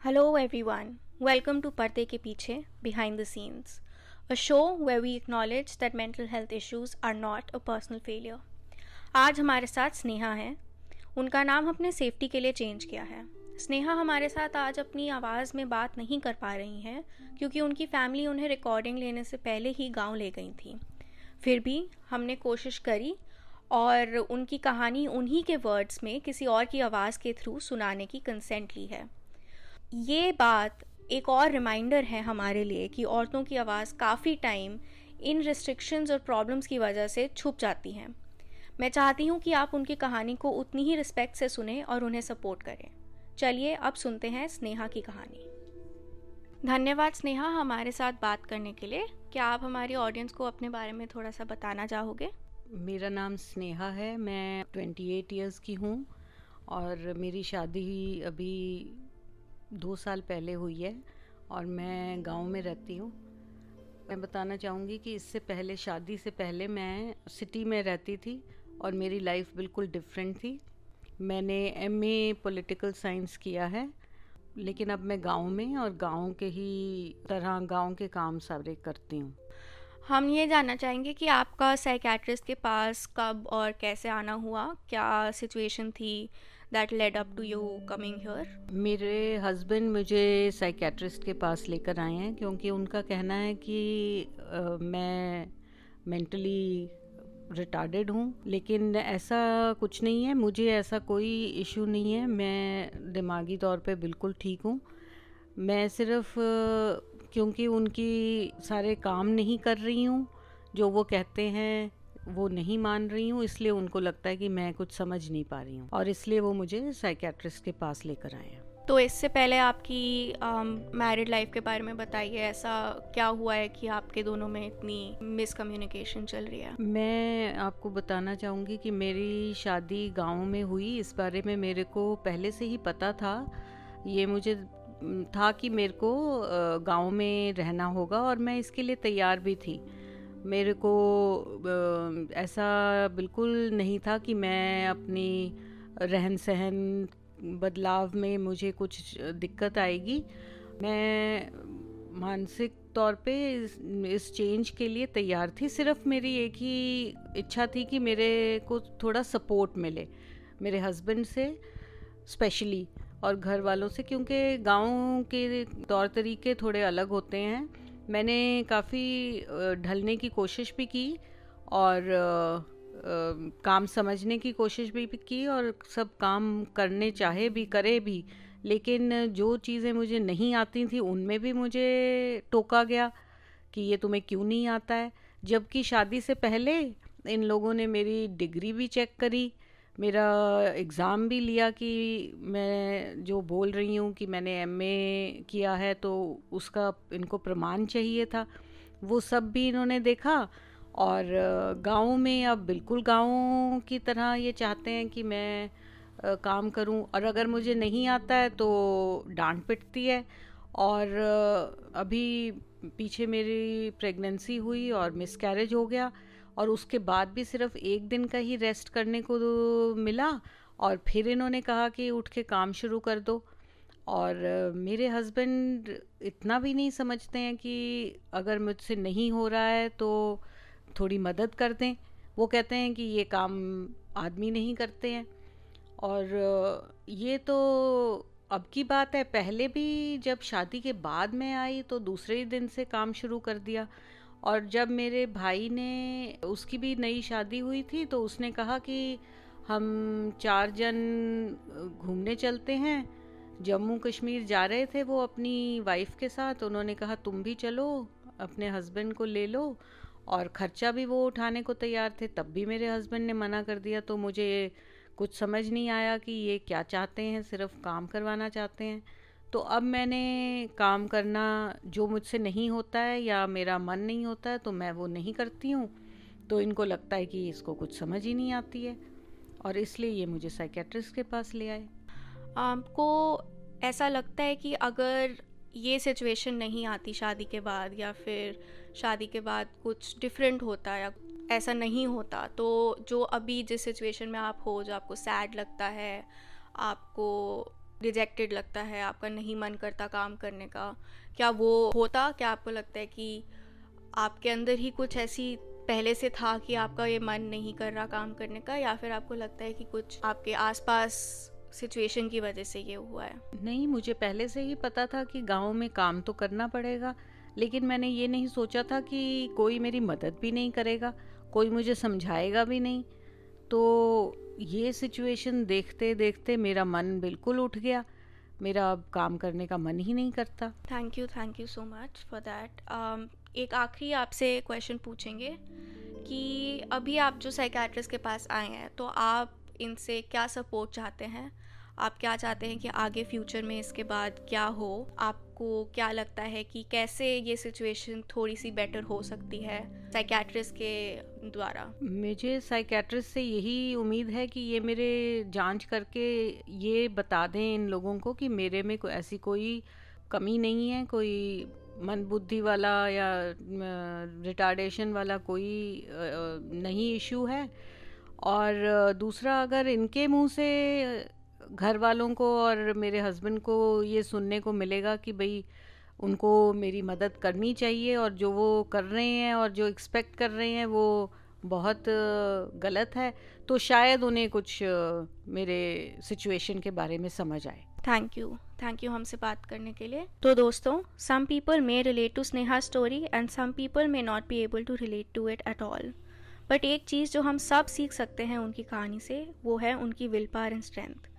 Hello, everyone. Welcome to Parde Ke Piche Behind the Scenes, a show where we acknowledge that mental health issues are not a personal failure. आज हमारे साथ स्नेहा है उनका नाम हमने safety के लिए चेंज किया है स्नेहा हमारे साथ आज अपनी आवाज़ में बात नहीं कर पा रही हैं क्योंकि उनकी फैमिली उन्हें रिकॉर्डिंग लेने से पहले ही गाँव ले गई थी फिर भी हमने कोशिश करी और उनकी कहानी उन्हीं के वर्ड्स में किसी और की आवाज़ के थ्रू सुनाने की कंसेंट ली है ये बात एक और रिमाइंडर है हमारे लिए कि औरतों की आवाज़ काफ़ी टाइम इन रिस्ट्रिक्शंस और प्रॉब्लम्स की वजह से छुप जाती हैं। मैं चाहती हूँ कि आप उनकी कहानी को उतनी ही रिस्पेक्ट से सुने और उन्हें सपोर्ट करें। चलिए अब सुनते हैं स्नेहा की कहानी। धन्यवाद स्नेहा हमारे साथ बात करने के लिए। क्या आप हमारी ऑडियंस को अपने बारे में थोड़ा सा बताना चाहोगे? मेरा नाम स्नेहा है, मैं 28 इयर्स की हूँ और मेरी शादी अभी दो साल पहले हुई है और मैं गाँव में रहती हूँ। मैं बताना चाहूँगी कि इससे पहले, शादी से पहले मैं सिटी में रहती थी और मेरी लाइफ बिल्कुल डिफरेंट थी। मैंने एम ए पोलिटिकल साइंस किया है, लेकिन अब मैं गाँव में और गाँव के ही तरह गाँव के काम सारे करती हूँ। हम ये जानना चाहेंगे कि आपका साइकेट्रिस्ट के पास कब और कैसे आना हुआ? क्या सिचुएशन थी? That led up to you coming here मेरे हस्बैंड मुझे साइकेट्रिस्ट के पास लेकर आए हैं क्योंकि उनका कहना है कि आ, मैं मेंटली रिटार्डेड हूँ लेकिन ऐसा कुछ नहीं है मुझे ऐसा कोई इशू नहीं है। मैं दिमागी तौर पे बिल्कुल ठीक हूँ। मैं सिर्फ़ क्योंकि उनकी सारे काम नहीं कर रही हूँ जो वो कहते हैं वो नहीं मान रही हूँ इसलिए उनको लगता है कि मैं कुछ समझ नहीं पा रही हूँ और इसलिए वो मुझे साइकेट्रिस्ट के पास लेकर आए हैं। तो इससे पहले आपकी मैरिड um, लाइफ के बारे में बताइए ऐसा क्या हुआ है कि आपके दोनों में इतनी मिसकम्युनिकेशन चल रही है? मैं आपको बताना चाहूँगी कि मेरी शादी गाँव में हुई। इस बारे में मेरे को पहले से ही पता था। ये मुझे था कि मेरे को गाँव में रहना होगा और मैं इसके लिए तैयार भी थी। मेरे को ऐसा बिल्कुल नहीं था कि मैं अपनी रहन सहन बदलाव में मुझे कुछ दिक्कत आएगी। मैं मानसिक तौर पे इस, इस चेंज के लिए तैयार थी। सिर्फ़ मेरी एक ही इच्छा थी कि मेरे को थोड़ा सपोर्ट मिले मेरे हस्बैंड से स्पेशली और घर वालों से क्योंकि गाँव के तौर तरीके थोड़े अलग होते हैं। मैंने काफ़ी ढलने की कोशिश भी की और काम समझने की कोशिश भी की और सब काम करने चाहे भी, करे भी, लेकिन जो चीज़ें मुझे नहीं आती थी, उनमें भी मुझे टोका गया कि ये तुम्हें क्यों नहीं आता है? जबकि शादी से पहले इन लोगों ने मेरी डिग्री भी चेक करी मेरा एग्ज़ाम भी लिया कि मैं जो बोल रही हूँ कि मैंने एमए किया है तो उसका इनको प्रमाण चाहिए था। वो सब भी इन्होंने देखा और गाँव में अब बिल्कुल गाँव की तरह ये चाहते हैं कि मैं काम करूँ और अगर मुझे नहीं आता है तो डांट पिटती है। और अभी पीछे मेरी प्रेगनेंसी हुई और मिसकैरेज हो गया। और उसके बाद भी सिर्फ़ एक दिन का ही रेस्ट करने को मिला और फिर इन्होंने कहा कि उठ के काम शुरू कर दो। और मेरे हस्बैंड इतना भी नहीं समझते हैं कि अगर मुझसे नहीं हो रहा है तो थोड़ी मदद कर दें। वो कहते हैं कि ये काम आदमी नहीं करते हैं। और ये तो अब की बात है। पहले भी जब शादी के बाद मैं आई तो दूसरे ही दिन से काम शुरू कर दिया। और जब मेरे भाई ने, उसकी भी नई शादी हुई थी तो उसने कहा कि हम चार जन घूमने चलते हैं। जम्मू कश्मीर जा रहे थे वो अपनी वाइफ के साथ। उन्होंने कहा, तुम भी चलो, अपने हस्बैंड को ले लो। और ख़र्चा भी वो उठाने को तैयार थे। तब भी मेरे हस्बैंड ने मना कर दिया। तो मुझे कुछ समझ नहीं आया कि ये क्या चाहते हैं, सिर्फ़ काम करवाना चाहते हैं। तो अब मैंने काम करना जो मुझसे नहीं होता है या मेरा मन नहीं होता है तो मैं वो नहीं करती हूँ। तो इनको लगता है कि इसको कुछ समझ ही नहीं आती है और इसलिए ये मुझे साइकेट्रिस्ट के पास ले आए। आपको ऐसा लगता है कि अगर ये सिचुएशन नहीं आती शादी के बाद या फिर शादी के बाद कुछ डिफरेंट होता या ऐसा नहीं होता तो जो अभी जिस सिचुएशन में आप हो, जो आपको सैड लगता है, आपको रिजेक्टेड लगता है, आपका नहीं मन करता काम करने का, क्या वो होता? क्या आपको लगता है कि आपके अंदर ही कुछ ऐसी पहले से था कि आपका ये मन नहीं कर रहा काम करने का, या फिर आपको लगता है कि कुछ आपके आसपास सिचुएशन की वजह से ये हुआ है? नहीं, मुझे पहले से ही पता था कि गाँव में काम तो करना पड़ेगा, लेकिन मैंने ये नहीं सोचा था कि कोई मेरी मदद भी नहीं करेगा, कोई मुझे समझाएगा भी नहीं। तो ये सिचुएशन देखते देखते मेरा मन बिल्कुल उठ गया। मेरा अब काम करने का मन ही नहीं करता। Thank you thank you so much for that एक आखिरी आपसे क्वेश्चन पूछेंगे कि अभी आप जो साइकेट्रिस्ट के पास आए हैं तो आप इनसे क्या सपोर्ट चाहते हैं? आप क्या चाहते हैं कि आगे फ्यूचर में इसके बाद क्या हो? आपको क्या लगता है कि कैसे ये सिचुएशन थोड़ी सी बेटर हो सकती है साइकेट्रिस्ट के द्वारा? मुझे साइकेट्रिस्ट से यही उम्मीद है कि ये मेरे जाँच करके ये बता दें इन लोगों को कि मेरे में कोई ऐसी कोई कमी नहीं है, कोई मन बुद्धि वाला या रिटार्डेशन वाला कोई नहीं इशू है। और दूसरा, अगर इनके मुँह से घर वालों को और मेरे हस्बैंड को ये सुनने को मिलेगा कि भाई उनको मेरी मदद करनी चाहिए और जो वो कर रहे हैं और जो एक्सपेक्ट कर रहे हैं वो बहुत गलत है। तो शायद उन्हें कुछ मेरे सिचुएशन के बारे में समझ आए। थैंक यू थैंक यू हमसे बात करने के लिए। तो दोस्तों some people may relate to Sneha story and some people may not be able to relate to it at all but एक चीज़ जो हम सब सीख सकते हैं उनकी कहानी से, वो है उनकी विल पावर एंड स्ट्रेंथ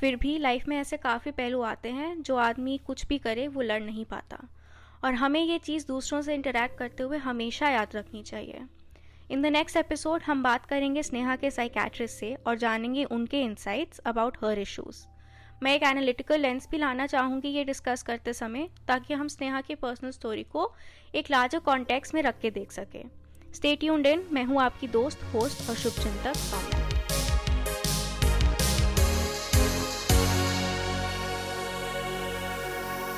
फिर भी लाइफ में ऐसे काफ़ी पहलू आते हैं जो आदमी कुछ भी करे, वो लड़ नहीं पाता। और हमें ये चीज़ दूसरों से इंटरेक्ट करते हुए हमेशा याद रखनी चाहिए। इन द नेक्स्ट एपिसोड हम बात करेंगे स्नेहा के साइकेट्रिस्ट से और जानेंगे उनके इंसाइट्स अबाउट हर इश्यूज़ मैं एक एनालिटिकल लेंस भी लाना चाहूँगी ये डिस्कस करते समय, ताकि हम स्नेहा की पर्सनल स्टोरी को एक लार्जर कॉन्टेक्स्ट में रख के देख सकें। स्टे ट्यून्ड इन मैं हूँ आपकी दोस्त होस्ट और शुभ चिंतक